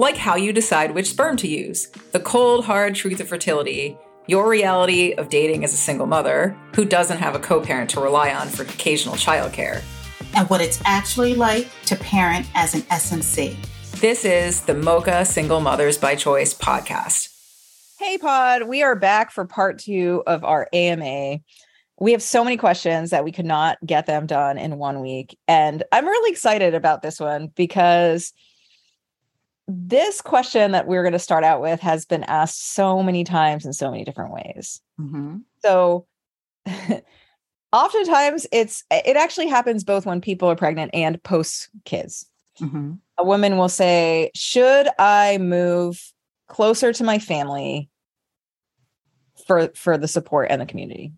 like how you decide which sperm to use, the cold, hard truth of fertility, your reality of dating as a single mother who doesn't have a co parent to rely on for occasional childcare, and what it's actually like to parent as an SMC. This is the Mocha Single Mothers by Choice podcast. Hey, Pod, we are back for part two of our AMA. We have so many questions that we could not get them done in one week. And I'm really excited about this one because this question that we're going to start out with has been asked so many times in so many different ways. Mm-hmm. So oftentimes it's it actually happens both when people are pregnant and post kids. Mm-hmm. A woman will say, "Should I move closer to my family for for the support and the community?"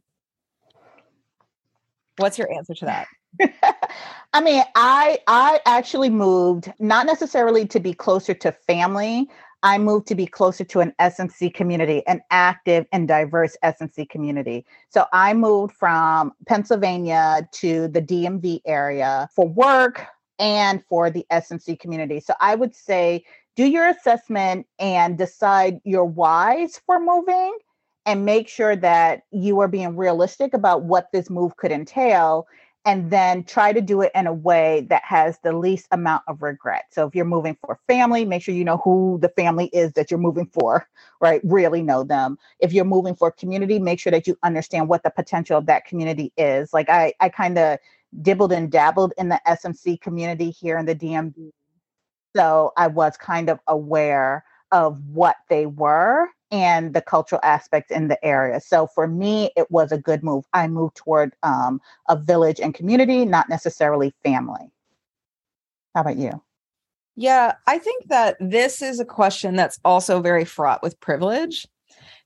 What's your answer to that? I mean, I I actually moved not necessarily to be closer to family. I moved to be closer to an SMC community, an active and diverse SMC community. So I moved from Pennsylvania to the DMV area for work and for the SMC community. So I would say do your assessment and decide your whys for moving and make sure that you are being realistic about what this move could entail and then try to do it in a way that has the least amount of regret. So if you're moving for family, make sure you know who the family is that you're moving for, right? Really know them. If you're moving for community, make sure that you understand what the potential of that community is. Like I I kind of dibbled and dabbled in the SMC community here in the DMV. So I was kind of aware of what they were and the cultural aspects in the area. So for me, it was a good move. I moved toward um, a village and community, not necessarily family. How about you? Yeah, I think that this is a question that's also very fraught with privilege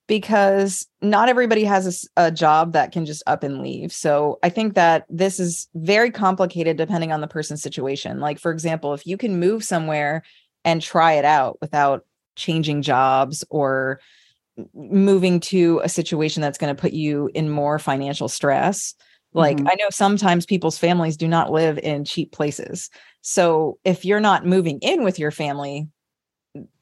because not everybody has a, a, job that can just up and leave. So I think that this is very complicated depending on the person's situation. Like, for example, if you can move somewhere and try it out without changing jobs or moving to a situation that's going to put you in more financial stress. Like mm-hmm. I know sometimes people's families do not live in cheap places. So if you're not moving in with your family,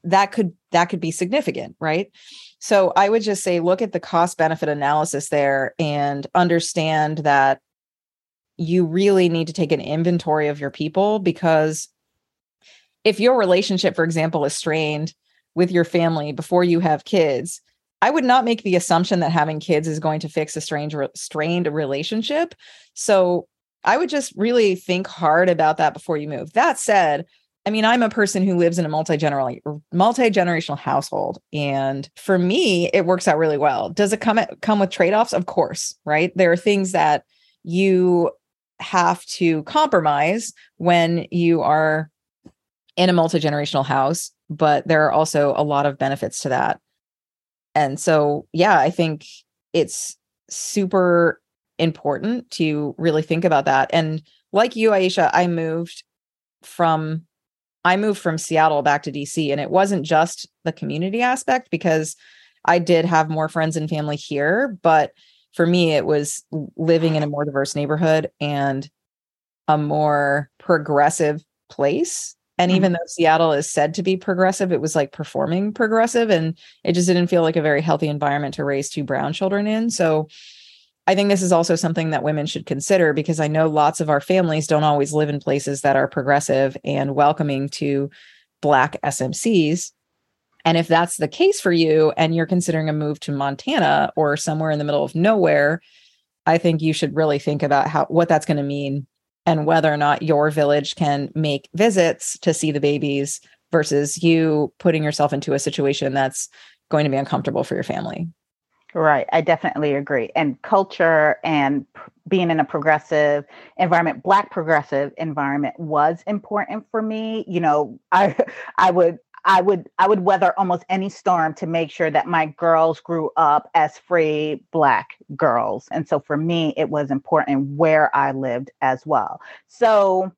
that could that could be significant, right? So I would just say look at the cost benefit analysis there and understand that you really need to take an inventory of your people because if your relationship for example is strained with your family before you have kids i would not make the assumption that having kids is going to fix a strange strained relationship. So i would just really think hard about that before you move. That said i mean i'm a person who lives in a multi-generational multi-generational household and for me it works out really well. Does it come at, come with trade-offs? Of course right? There are things that you have to compromise when you are in a multi-generational house but there are also a lot of benefits to that. And so, yeah, I think it's super important to really think about that. And like you, Aisha, I moved from I moved from Seattle back to DC and it wasn't just the community aspect because I did have more friends and family here, but for me it was living in a more diverse neighborhood and a more progressive place and mm-hmm. even though Seattle is said to be progressive, it was like performing progressive. And it just didn't feel like a very healthy environment to raise two brown children in. So I think this is also something that women should consider because I know lots of our families don't always live in places that are progressive and welcoming to Black SMCs. And if that's the case for you and you're considering a move to Montana or somewhere in the middle of nowhere, I think you should really think about how what that's going to mean and whether or not your village can make visits to see the babies versus you putting yourself into a situation that's going to be uncomfortable for your family. Right. I definitely agree. And culture and pr- being in a progressive environment, black progressive environment was important for me. You know, I I would I would I would weather almost any storm to make sure that my girls grew up as free black girls. And so for me it was important where I lived as well. So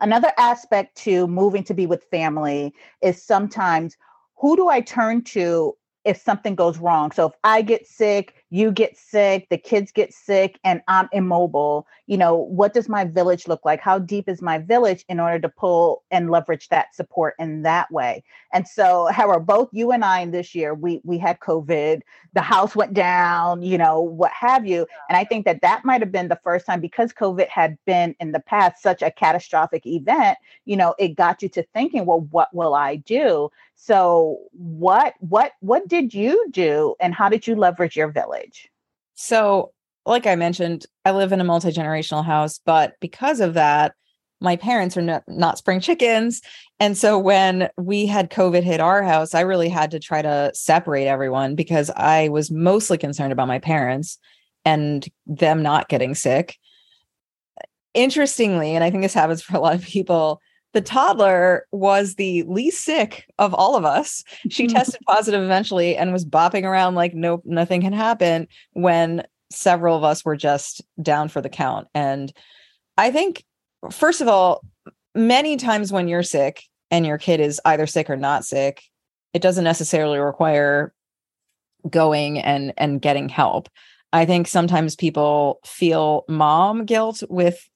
another aspect to moving to be with family is sometimes who do I turn to if something goes wrong. So if I get sick, you get sick, the kids get sick, and I'm immobile, you know, what does my village look like? How deep is my village in order to pull and leverage that support in that way? And so, however, both you and I in this year, we we had COVID, the house went down, you know, what have you. And I think that that might have been the first time because COVID had been in the past such a catastrophic event, you know, it got you to thinking, well, what will I do? So what what what did you do and how did you leverage your village? So, like I mentioned, I live in a multi-generational house, but because of that, my parents are not, not spring chickens. And so when we had COVID hit our house, I really had to try to separate everyone because I was mostly concerned about my parents and them not getting sick. Interestingly, and I think this happens for a lot of people, the toddler was the least sick of all of us. She mm-hmm. tested positive eventually and was bopping around like nope, nothing can happen when several of us were just down for the count. And I think, first of all, many times when you're sick and your kid is either sick or not sick, it doesn't necessarily require going and and getting help. I think sometimes people feel mom guilt with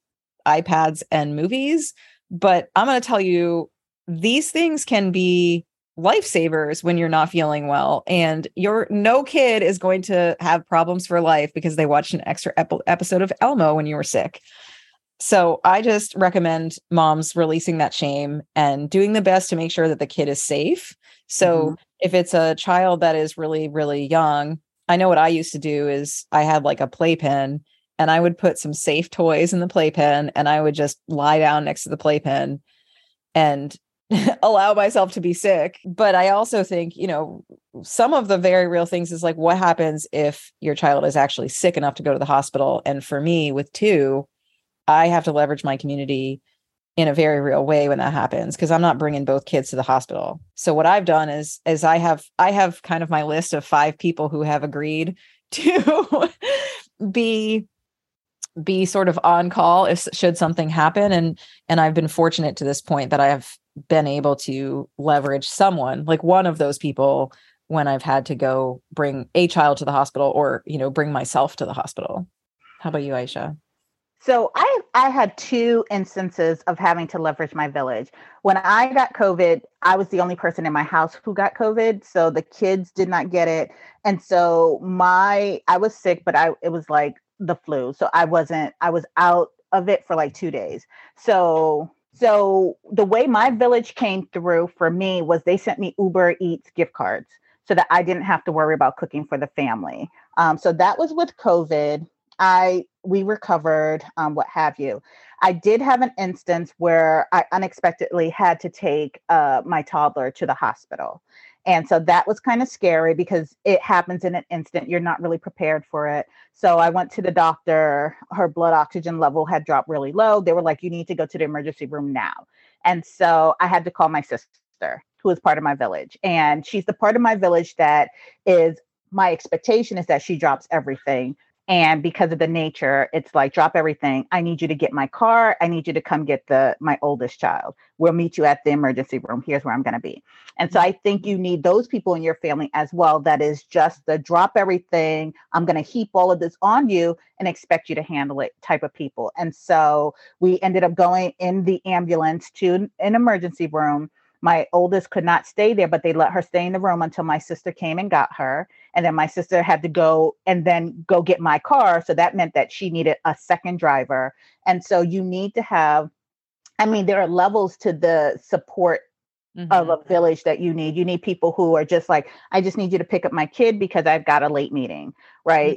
iPads and movies but I'm going to tell you, these things can be lifesavers when you're not feeling well. And your no kid is going to have problems for life because they watched an extra ep- episode of Elmo when you were sick. So I just recommend moms releasing that shame and doing the best to make sure that the kid is safe. So mm-hmm. if it's a child that is really, really young, I know what I used to do is I had like a playpen and I would put some safe toys in the playpen and I would just lie down next to the playpen and allow myself to be sick. But I also think, you know, some of the very real things is like what happens if your child is actually sick enough to go to the hospital? And for me, with two, I have to leverage my community in a very real way when that happens because I'm not bringing both kids to the hospital. So what I've done is is I have I have kind of my list of five people who have agreed to be be sort of on call if should something happen and and I've been fortunate to this point that I've been able to leverage someone like one of those people when I've had to go bring a child to the hospital or you know bring myself to the hospital. How about you Aisha? So I I had two instances of having to leverage my village. When I got COVID, I was the only person in my house who got COVID, so the kids did not get it. And so my I was sick, but I it was like the flu. So I wasn't, I was out of it for like two days. So so the way my village came through for me was they sent me Uber Eats gift cards so that I didn't have to worry about cooking for the family. Um, so that was with COVID. I we recovered, um, what have you. I did have an instance where I unexpectedly had to take uh, my toddler to the hospital. And so that was kind of scary because it happens in an instant. You're not really prepared for it. So I went to the doctor. Her blood oxygen level had dropped really low. They were like, you need to go to the emergency room now. And so I had to call my sister, who is part of my village. And she's the part of my village that is my expectation is that she drops everything and because of the nature it's like drop everything. I need you to get my car. I need you to come get the my oldest child. We'll meet you at the emergency room. Here's where i'm going to be. And so mm. i think you need those people in your family as well that is just the drop everything. I'm going to heap all of this on you and expect you to handle it type of people. And so we ended up going in the ambulance to an emergency room my oldest could not stay there, but they let her stay in the room until my sister came and got her. And then my sister had to go and then go get my car. So that meant that she needed a second driver. And so you need to have, I mean, there are levels to the support Mm-hmm. of a village that you need. You need people who are just like, I just need you to pick up my kid because I've got a late meeting, right?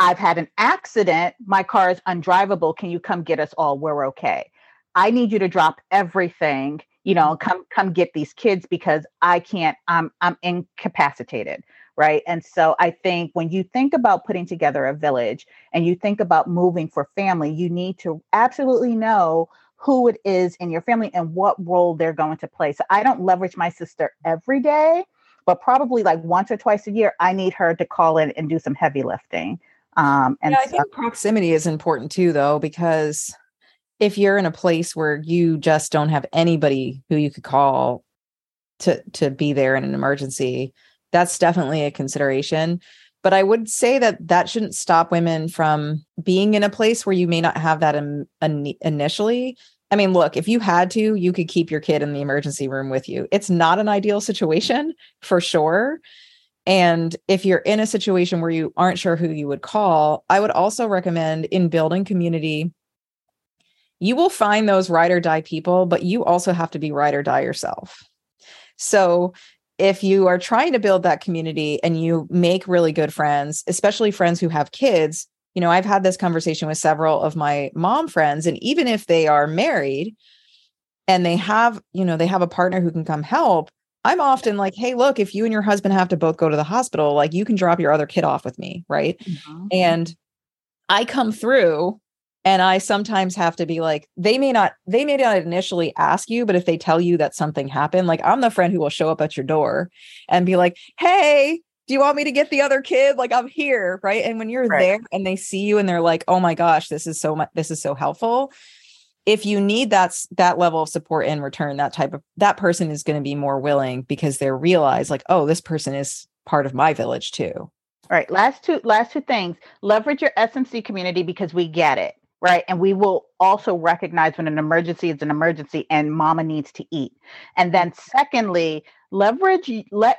Mm-hmm. I've had an accident. My car is undrivable. Can you come get us all? We're okay. I need you to drop everything you know come come get these kids because i can't i'm i'm incapacitated right and so i think when you think about putting together a village and you think about moving for family you need to absolutely know who it is in your family and what role they're going to play. So I don't leverage my sister every day, but probably like once or twice a year, I need her to call in and do some heavy lifting. Um, and yeah, I think proximity is important too, though, because if you're in a place where you just don't have anybody who you could call to to be there in an emergency, that's definitely a consideration. But I would say that that shouldn't stop women from being in a place where you may not have that in, in, initially. I mean, look, if you had to, you could keep your kid in the emergency room with you. It's not an ideal situation for sure. And if you're in a situation where you aren't sure who you would call, I would also recommend in building community, you will find those ride or die people, but you also have to be ride or die yourself. So if you are trying to build that community and you make really good friends, especially friends who have kids, you know, I've had this conversation with several of my mom friends, and even if they are married and they have, you know, they have a partner who can come help, I'm often like, hey, look, if you and your husband have to both go to the hospital, like you can drop your other kid off with me, right? Mm-hmm. And I come through and I sometimes have to be like, they may not, they may not initially ask you, but if they tell you that something happened, like I'm the friend who will show up at your door and be like, hey, do you want me to get the other kid? Like I'm here, right? And when you're right. there and they see you and they're like, oh my gosh, this is so much, this is so helpful if you need that that level of support in return that type of that person is going to be more willing because they're realize like oh this person is part of my village too all right last two last two things leverage your smc community because we get it right and we will also recognize when an emergency is an emergency and mama needs to eat and then secondly leverage let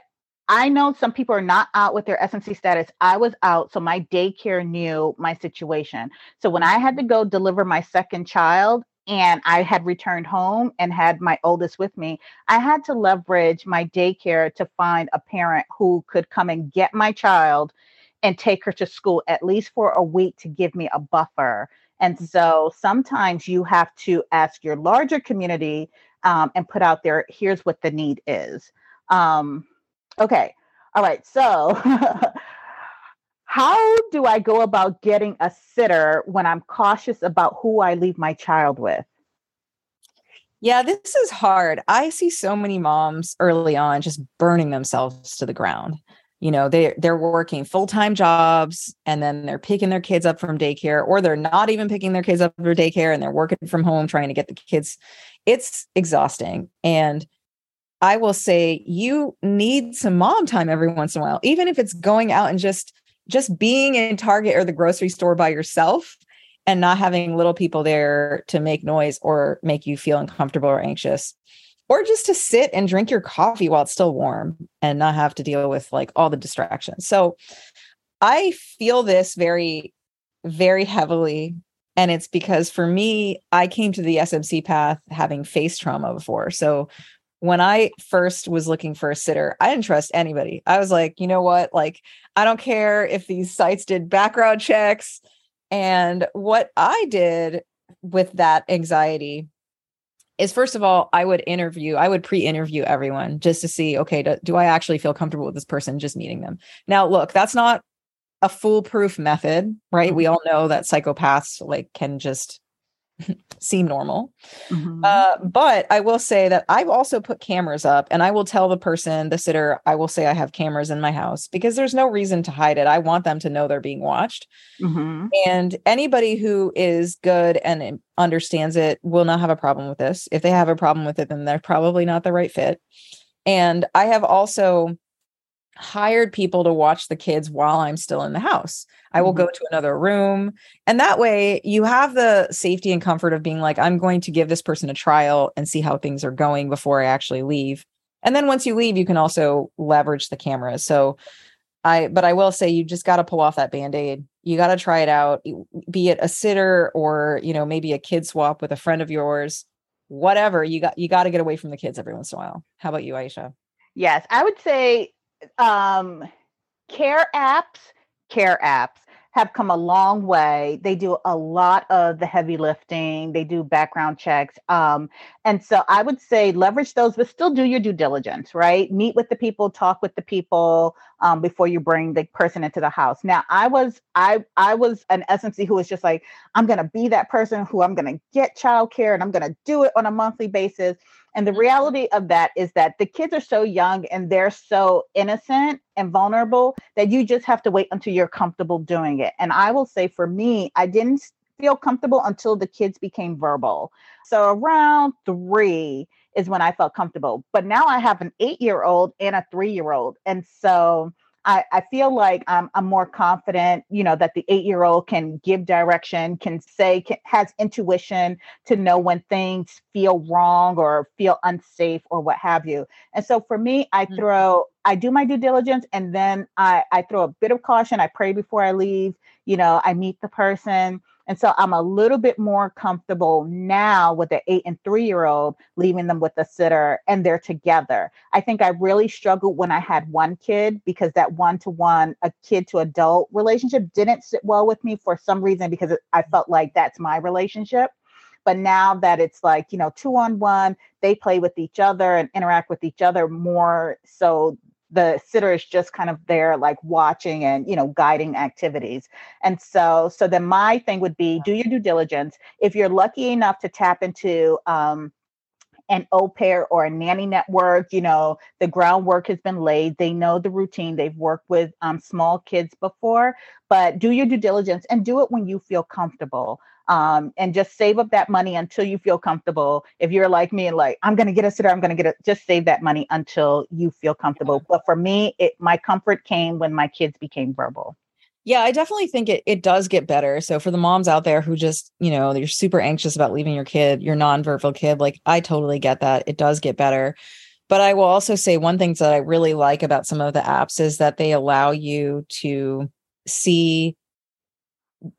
I know some people are not out with their SMC status. I was out, so my daycare knew my situation. So when I had to go deliver my second child, and I had returned home and had my oldest with me, I had to leverage my daycare to find a parent who could come and get my child and take her to school at least for a week to give me a buffer. And so sometimes you have to ask your larger community um, and put out there, here's what the need is. Um, okay. All right. So how do I go about getting a sitter when I'm cautious about who I leave my child with? Yeah, this is hard. I see so many moms early on just burning themselves to the ground. You know, they they're working full-time jobs and then they're picking their kids up from daycare or they're not even picking their kids up from daycare and they're working from home trying to get the kids. It's exhausting. And I will say you need some mom time every once in a while, even if it's going out and just just being in Target or the grocery store by yourself and not having little people there to make noise or make you feel uncomfortable or anxious or just to sit and drink your coffee while it's still warm and not have to deal with like all the distractions. So I feel this very very heavily and it's because for me I came to the SMC path having face trauma before. So when I first was looking for a sitter, I didn't trust anybody. I was like, you know what? Like, I don't care if these sites did background checks. And what I did with that anxiety is first of all, I would interview, I would pre interview everyone just to see, okay, do, do I actually feel comfortable with this person just meeting them? Now, look, that's not a foolproof method, right? Mm-hmm. We all know that psychopaths like can just seem normal. Mm-hmm. Uh, but I will say that I've also put cameras up and I will tell the person, the sitter, I will say I have cameras in my house because there's no reason to hide it. I want them to know they're being watched. Mm-hmm. And anybody who is good and understands it will not have a problem with this. If they have a problem with it, then they're probably not the right fit. And I have also hired people to watch the kids while I'm still in the house. I will go mm-hmm. to another room. And that way you have the safety and comfort of being like, I'm going to give this person a trial and see how things are going before I actually leave. And then once you leave, you can also leverage the cameras. So I, but I will say you just got to pull off that band aid. You got to try it out, be it a sitter or, you know, maybe a kid swap with a friend of yours, whatever. You got, you got to get away from the kids every once in a while. How about you, Aisha? Yes, I would say um, care apps, care apps have come a long way. They do a lot of the heavy lifting, they do background checks. Um, and so I would say leverage those, but still do your due diligence, right? Meet with the people, talk with the people um, before you bring the person into the house. Now, I was I I was an SMC who was just like, I'm gonna be that person who I'm gonna get childcare and I'm gonna do it on a monthly basis. And the mm-hmm. reality of that is that the kids are so young and they're so innocent and vulnerable that you just have to wait until you're comfortable doing it. And I will say for me, I didn't feel comfortable until the kids became verbal. So around three is when I felt comfortable. But now I have an eight year old and a three year old. And so I, I feel like I'm, I'm more confident, you know, that the eight year old can give direction, can say, can, has intuition to know when things feel wrong or feel unsafe or what have you. And so for me, I mm-hmm. throw, I do my due diligence and then I, I throw a bit of caution. I pray before I leave, you know, I meet the person and so I'm a little bit more comfortable now with the eight and three year old, leaving them with a sitter and they're together. I think I really struggled when I had one kid because that one to one, a kid to adult relationship didn't sit well with me for some reason because I felt like that's my relationship. But now that it's like, you know, two on one, they play with each other and interact with each other more so the sitter is just kind of there like watching and you know guiding activities. And so so then my thing would be do your due diligence. If you're lucky enough to tap into um, an au pair or a nanny network you know the groundwork has been laid they know the routine they've worked with um, small kids before but do your due diligence and do it when you feel comfortable um, and just save up that money until you feel comfortable. If you're like me and like, I'm going to get a sitter, I'm going to get it, just save that money until you feel comfortable. But for me, it, my comfort came when my kids became verbal. Yeah, I definitely think it it does get better. So for the moms out there who just, you know, you're super anxious about leaving your kid, your non-verbal kid, like I totally get that. It does get better. But I will also say one thing that I really like about some of the apps is that they allow you to see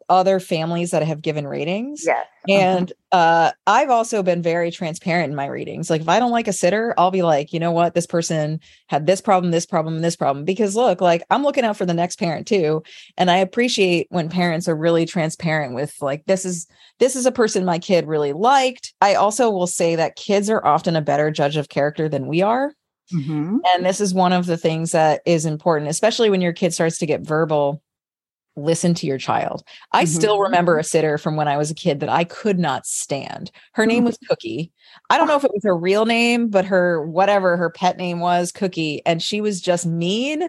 other families that have given ratings. Yes. Uh-huh. And uh, I've also been very transparent in my readings. Like if I don't like a sitter, I'll be like, you know what, this person had this problem, this problem, and this problem. Because look, like I'm looking out for the next parent too. And I appreciate when parents are really transparent with like this is this is a person my kid really liked. I also will say that kids are often a better judge of character than we are. Mm-hmm. And this is one of the things that is important, especially when your kid starts to get verbal listen to your child. I mm-hmm. still remember a sitter from when I was a kid that I could not stand. Her name was Cookie. I don't know if it was her real name, but her whatever her pet name was, Cookie. And she was just mean.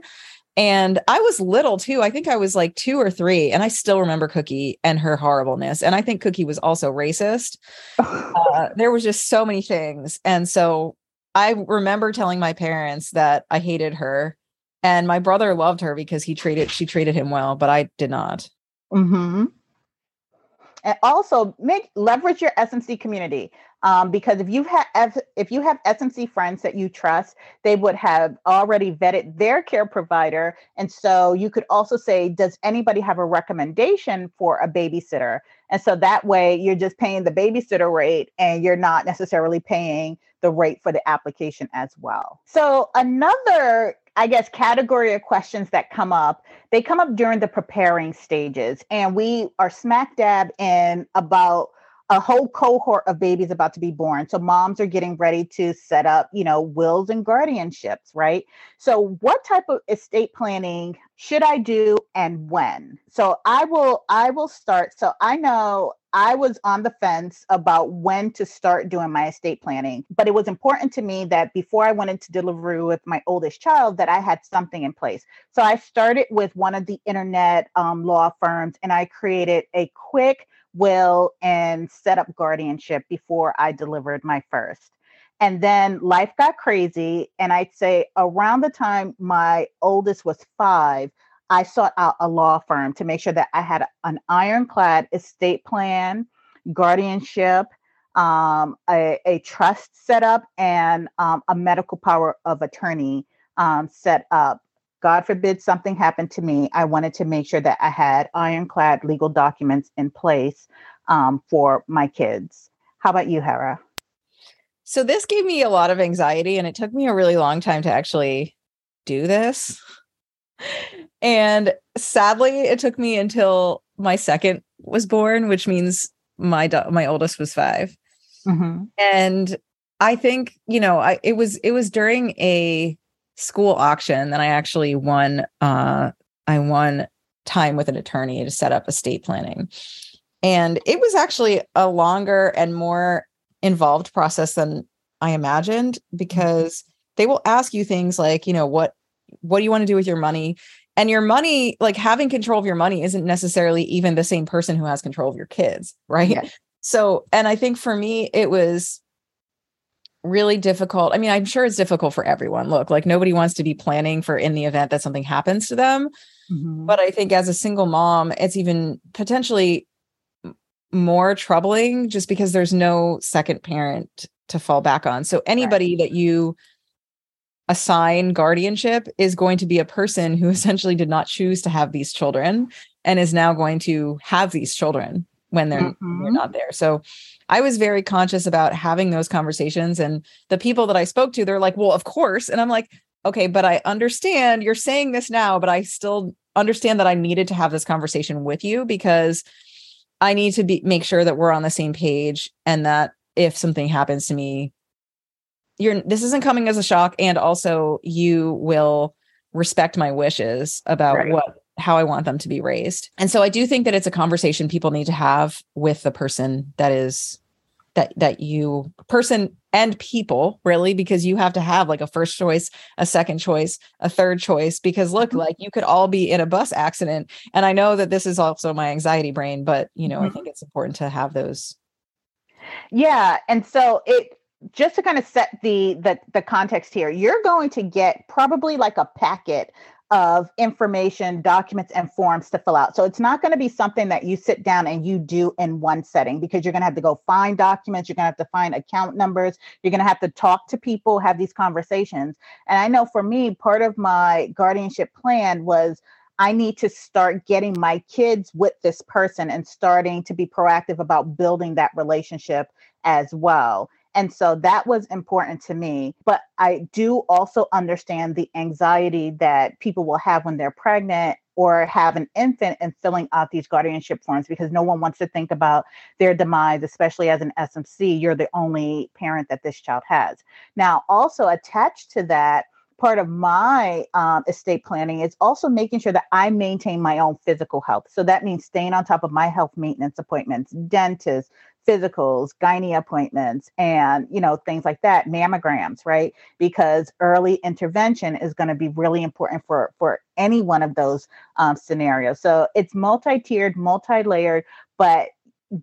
And I was little too. I think I was like two or three. And I still remember Cookie and her horribleness. And I think Cookie was also racist. uh, there was just so many things. And so I remember telling my parents that I hated her and my brother loved her because he treated she treated him well, but I did not. Mm-hmm. And also make leverage your SMC community. Um, because if you have if you have SMC friends that you trust, they would have already vetted their care provider, and so you could also say, "Does anybody have a recommendation for a babysitter?" And so that way, you're just paying the babysitter rate, and you're not necessarily paying the rate for the application as well. So another I guess, category of questions that come up, they come up during the preparing stages. And we are smack dab in about a whole cohort of babies about to be born. So moms are getting ready to set up, you know, wills and guardianships, right? So what type of estate planning should I do and when? So I will I will start. So I know I was on the fence about when to start doing my estate planning, but it was important to me that before I went into delivery with my oldest child, that I had something in place. So I started with one of the internet um, law firms, and I created a quick will and set up guardianship before I delivered my first. And then life got crazy, and I'd say around the time my oldest was five, I sought out a law firm to make sure that I had an ironclad estate plan, guardianship, um, a, a, trust set up, and um, a medical power of attorney um, set up. God forbid something happened to me. I wanted to make sure that I had ironclad legal documents in place um, for my kids. How about you, Hera? So, this gave me a lot of anxiety, and it took me a really long time to actually do this and sadly, it took me until my second was born, which means my do- my oldest was 5 Mm-hmm. And I think you know, I it was it was during a school auction that I actually won. Uh, I won time with an attorney to set up estate planning, and it was actually a longer and more involved process than I imagined because they will ask you things like, you know, what what do you want to do with your money? And your money, like having control of your money, isn't necessarily even the same person who has control of your kids, right? Yes. So, and I think for me, it was really difficult. I mean, I'm sure it's difficult for everyone. Look, like nobody wants to be planning for in the event that something happens to them. Mhm. But I think as a single mom, it's even potentially more troubling just because there's no second parent to fall back on. So anybody that you assign guardianship is going to be a person who essentially did not choose to have these children and is now going to have these children when they're, they're Mhm. not there. So I was very conscious about having those conversations and the people that I spoke to they're like, "Well, of course." And I'm like, "Okay, but I understand you're saying this now, but I still understand that I needed to have this conversation with you because I need to be make sure that we're on the same page and that if something happens to me, you're this isn't coming as a shock and also you will respect my wishes about Right. what how I want them to be raised. And so I do think that it's a conversation people need to have with the person that is that that you person and people really because you have to have like a first choice, a second choice, a third choice because look Mhm. like you could all be in a bus accident and I know that this is also my anxiety brain but you know I Mhm. think it's important to have those Yeah, and so it just to kind of set the the the context here, you're going to get probably like a packet of information, documents, and forms to fill out. So it's not going to be something that you sit down and you do in one setting because you're going to have to go find documents, you're going to have to find account numbers, you're going to have to talk to people, have these conversations. And I know for me, part of my guardianship plan was I need to start getting my kids with this person and starting to be proactive about building that relationship as well. And so that was important to me. But I do also understand the anxiety that people will have when they're pregnant or have an infant and filling out these guardianship forms because no one wants to think about their demise, especially as an SMC. You're the only parent that this child has. Now, also attached to that, part of my um, estate planning is also making sure that I maintain my own physical health. So that means staying on top of my health maintenance appointments, dentists, physicals, gynae appointments, and you know things like that, mammograms, right? Because early intervention is going to be really important for for any one of those um, scenarios. So it's multi-tiered, multi-layered, but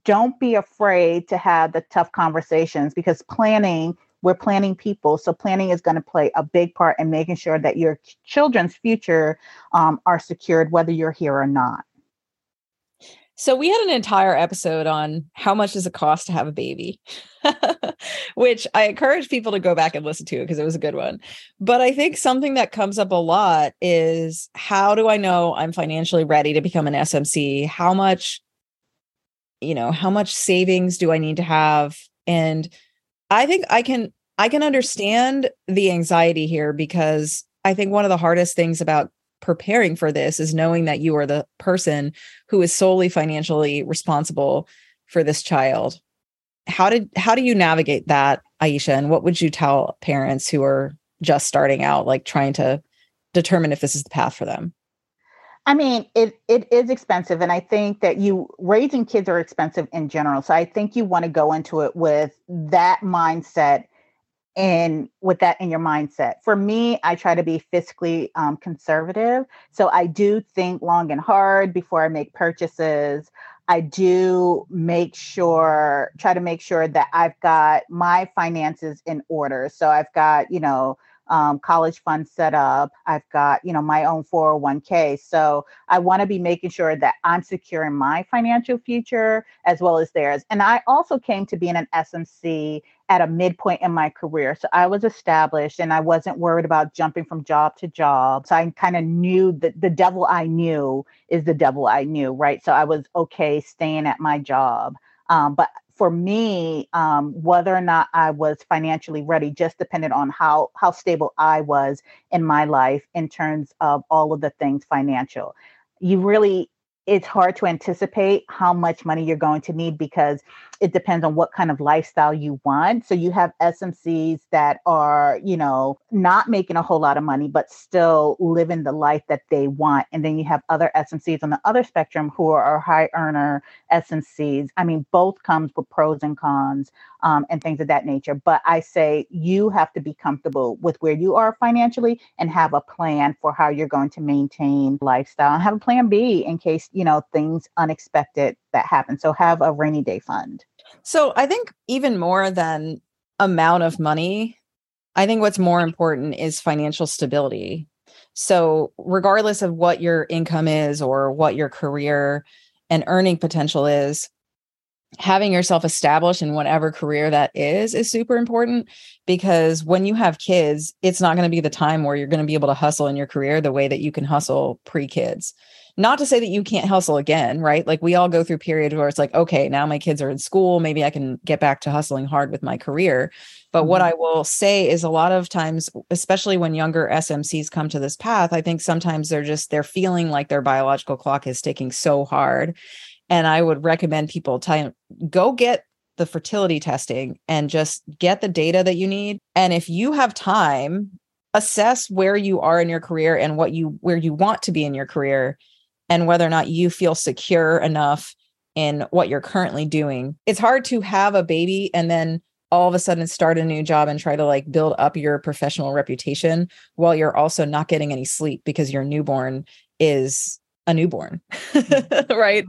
don't be afraid to have the tough conversations because planning we're planning people so planning is going to play a big part in making sure that your children's future um, are secured whether you're here or not So we had an entire episode on how much does it cost to have a baby, which I encourage people to go back and listen to because it was a good one. But I think something that comes up a lot is how do I know I'm financially ready to become an SMC? How much, you know, how much savings do I need to have? And I think I can I can understand the anxiety here because I think one of the hardest things about preparing for this is knowing that you are the person who is solely financially responsible for this child. How did how do you navigate that, Aisha? And what would you tell parents who are just starting out, like trying to determine if this is the path for them? I mean, it it is expensive, and I think that you raising kids are expensive in general. So I think you want to go into it with that mindset and with that in your mindset. For me, I try to be fiscally um, conservative. So I do think long and hard before I make purchases. I do make sure, try to make sure that I've got my finances in order. So I've got, you know, um, college fund set up. I've got, you know, my own 401k. So I want to be making sure that I'm securing my financial future as well as theirs. And I also came to being an SMC at a midpoint in my career. So I was established and I wasn't worried about jumping from job to job. So I kind of knew that the devil I knew is the devil I knew, right? So I was okay staying at my job. Um, but for me, um, whether or not I was financially ready just depended on how how stable I was in my life in terms of all of the things financial. You really it's hard to anticipate how much money you're going to need because it depends on what kind of lifestyle you want. So you have SMCs that are, you know, not making a whole lot of money, but still living the life that they want. And then you have other SMCs on the other spectrum who are high earner SMCs. I mean, both comes with pros and cons um, and things of that nature. But I say you have to be comfortable with where you are financially and have a plan for how you're going to maintain lifestyle and have a plan B in case, you know, things unexpected that happen. So have a rainy day fund. So I think even more than amount of money, I think what's more important is financial stability. So regardless of what your income is or what your career and earning potential is, having yourself established in whatever career that is is super important because when you have kids it's not going to be the time where you're going to be able to hustle in your career the way that you can hustle pre-kids not to say that you can't hustle again, right? Like we all go through periods where it's like, okay, now my kids are in school. Maybe I can get back to hustling hard with my career. But mm-hmm. what I will say is a lot of times, especially when younger SMCs come to this path, I think sometimes they're just, they're feeling like their biological clock is ticking so hard. And I would recommend people tell go get the fertility testing and just get the data that you need. And if you have time, assess where you are in your career and what you where you want to be in your career and whether or not you feel secure enough in what you're currently doing. It's hard to have a baby and then all of a sudden start a new job and try to like build up your professional reputation while you're also not getting any sleep because your newborn is a newborn. Mm-hmm. right?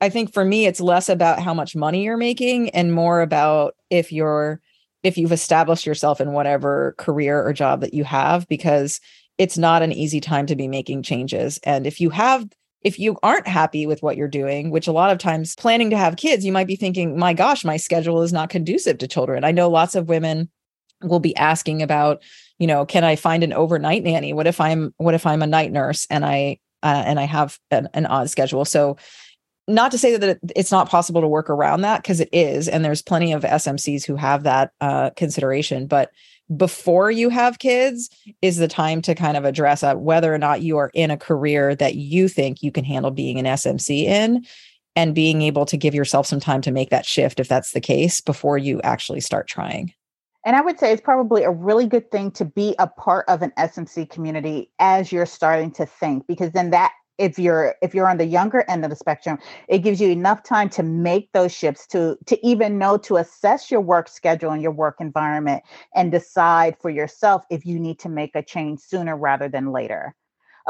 I think for me it's less about how much money you're making and more about if you're if you've established yourself in whatever career or job that you have because it's not an easy time to be making changes and if you have if you aren't happy with what you're doing, which a lot of times planning to have kids, you might be thinking, my gosh, my schedule is not conducive to children. I know lots of women will be asking about, you know, can I find an overnight nanny? What if I'm what if I'm a night nurse and I uh, and I have an, an odd schedule? So not to say that it's not possible to work around that because it is and there's plenty of smcs who have that uh, consideration but before you have kids is the time to kind of address uh, whether or not you are in a career that you think you can handle being an SMC in and being able to give yourself some time to make that shift if that's the case before you actually start trying. And I would say it's probably a really good thing to be a part of an SMC community as you're starting to think, because then that if you're if you're on the younger end of the spectrum it gives you enough time to make those shifts to to even know to assess your work schedule and your work environment and decide for yourself if you need to make a change sooner rather than later.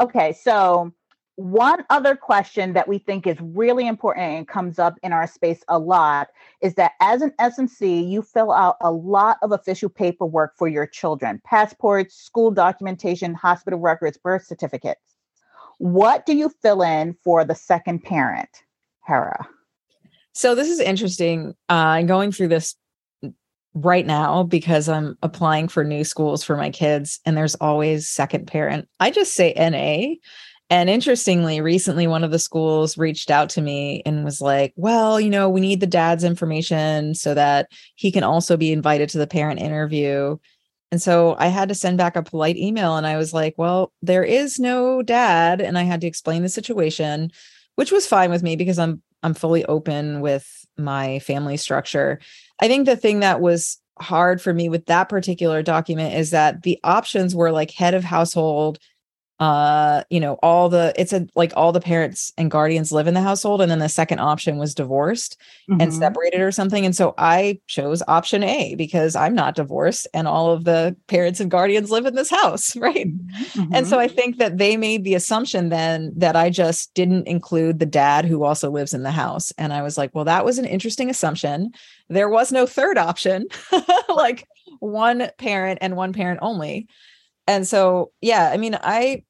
Okay so one other question that we think is really important and comes up in our space a lot is that as an SMC, you fill out a lot of official paperwork for your children passports, school documentation, hospital records, birth certificates. What do you fill in for the second parent, Hera? So this is interesting. Uh, I'm going through this right now because I'm applying for new schools for my kids, and there's always second parent. I just say NA. And interestingly, recently one of the schools reached out to me and was like, well, you know, we need the dad's information so that he can also be invited to the parent interview. And so I had to send back a polite email and I was like, well, there is no dad and I had to explain the situation, which was fine with me because I'm I'm fully open with my family structure. I think the thing that was hard for me with that particular document is that the options were like head of household, uh you know all the it's a like all the parents and guardians live in the household and then the second option was divorced mm-hmm. and separated or something and so i chose option a because i'm not divorced and all of the parents and guardians live in this house right? Mm-hmm. and so i think that they made the assumption then that i just didn't include the dad who also lives in the house and i was like well that was an interesting assumption. There was no third option. Like one parent and one parent only. And so yeah i mean i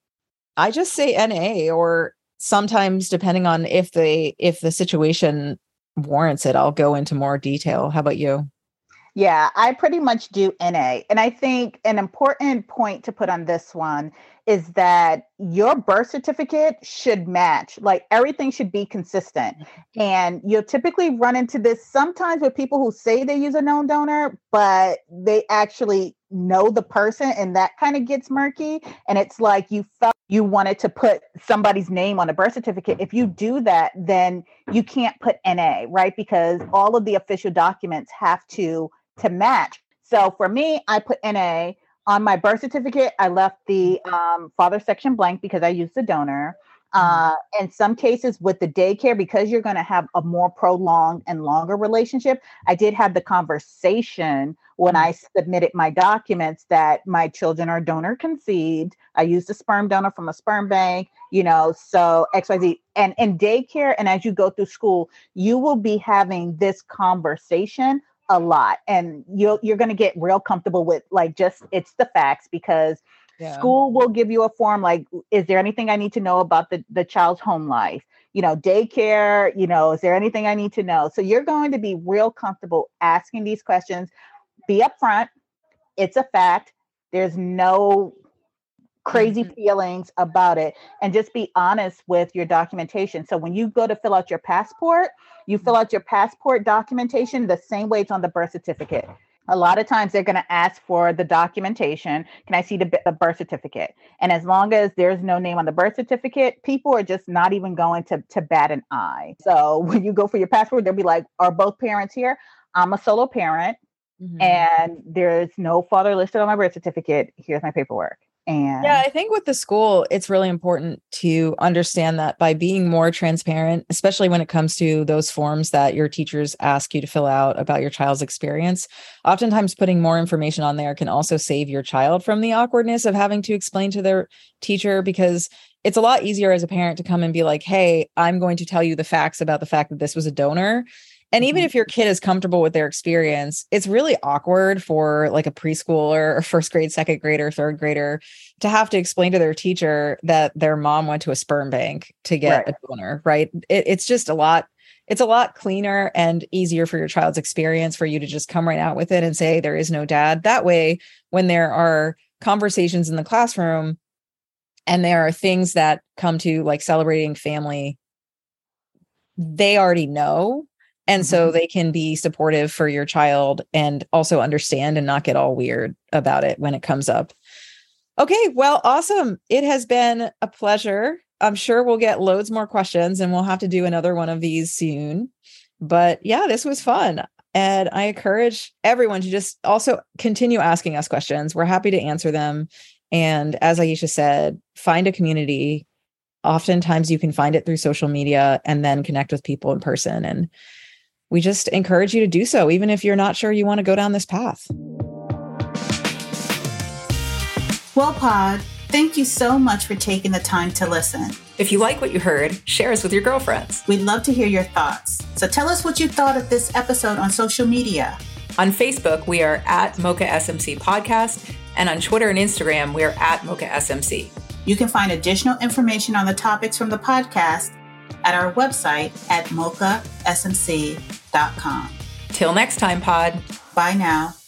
I just say NA or sometimes depending on if they if the situation warrants it, I'll go into more detail. How about you? Yeah, I pretty much do NA. And I think an important point to put on this one is that your birth certificate should match. Like everything should be consistent. Mm-hmm. And you'll typically run into this sometimes with people who say they use a known donor, but they actually know the person and that kind of gets murky. And it's like you felt you wanted to put somebody's name on a birth certificate. If you do that, then you can't put NA, right? Because all of the official documents have to to match. So for me, I put NA on my birth certificate. I left the um, father section blank because I used the donor. Mm-hmm. Uh, in some cases, with the daycare, because you're going to have a more prolonged and longer relationship, I did have the conversation when I mm-hmm. submitted my documents that my children are donor conceived. I used a sperm donor from a sperm bank, you know, so XYZ. And in daycare, and as you go through school, you will be having this conversation a lot and you'll you're going to get real comfortable with like just it's the facts because yeah. school will give you a form like is there anything i need to know about the the child's home life you know daycare you know is there anything i need to know so you're going to be real comfortable asking these questions be upfront it's a fact there's no crazy mm-hmm. feelings about it and just be honest with your documentation. So when you go to fill out your passport, you fill mm-hmm. out your passport documentation the same way it's on the birth certificate. A lot of times they're going to ask for the documentation. Can I see the, the, birth certificate? And as long as there's no name on the birth certificate, people are just not even going to, to bat an eye. So when you go for your passport, they'll be like, Are both parents here? I'm a solo parent mm-hmm. and there's no father listed on my birth certificate. Here's my paperwork. And yeah, I think with the school, it's really important to understand that by being more transparent, especially when it comes to those forms that your teachers ask you to fill out about your child's experience, oftentimes putting more information on there can also save your child from the awkwardness of having to explain to their teacher because it's a lot easier as a parent to come and be like, hey, I'm going to tell you the facts about the fact that this was a donor and even mm-hmm. if your kid is comfortable with their experience, it's really awkward for like a preschooler or first grade, second grader, third grader to have to explain to their teacher that their mom went to a sperm bank to get right. a donor, right? It, it's just a lot. It's a lot cleaner and easier for your child's experience for you to just come right out with it and say there is no dad. That way, when there are conversations in the classroom and there are things that come to like celebrating family, they already know and so mm-hmm. they can be supportive for your child and also understand and not get all weird about it when it comes up. Okay, well, awesome. It has been a pleasure. I'm sure we'll get loads more questions and we'll have to do another one of these soon. But yeah, this was fun. And I encourage everyone to just also continue asking us questions. We're happy to answer them. And as Aisha said, find a community. Oftentimes you can find it through social media and then connect with people in person. And we just encourage you to do so, even if you're not sure you want to go down this path. Well, Pod, thank you so much for taking the time to listen. If you like what you heard, share us with your girlfriends. We'd love to hear your thoughts. So tell us what you thought of this episode on social media. On Facebook, we are at Mocha SMC Podcast, and on Twitter and Instagram, we are at Mocha SMC. You can find additional information on the topics from the podcast at our website at mochasmc.com. Till next time, Pod. Bye now.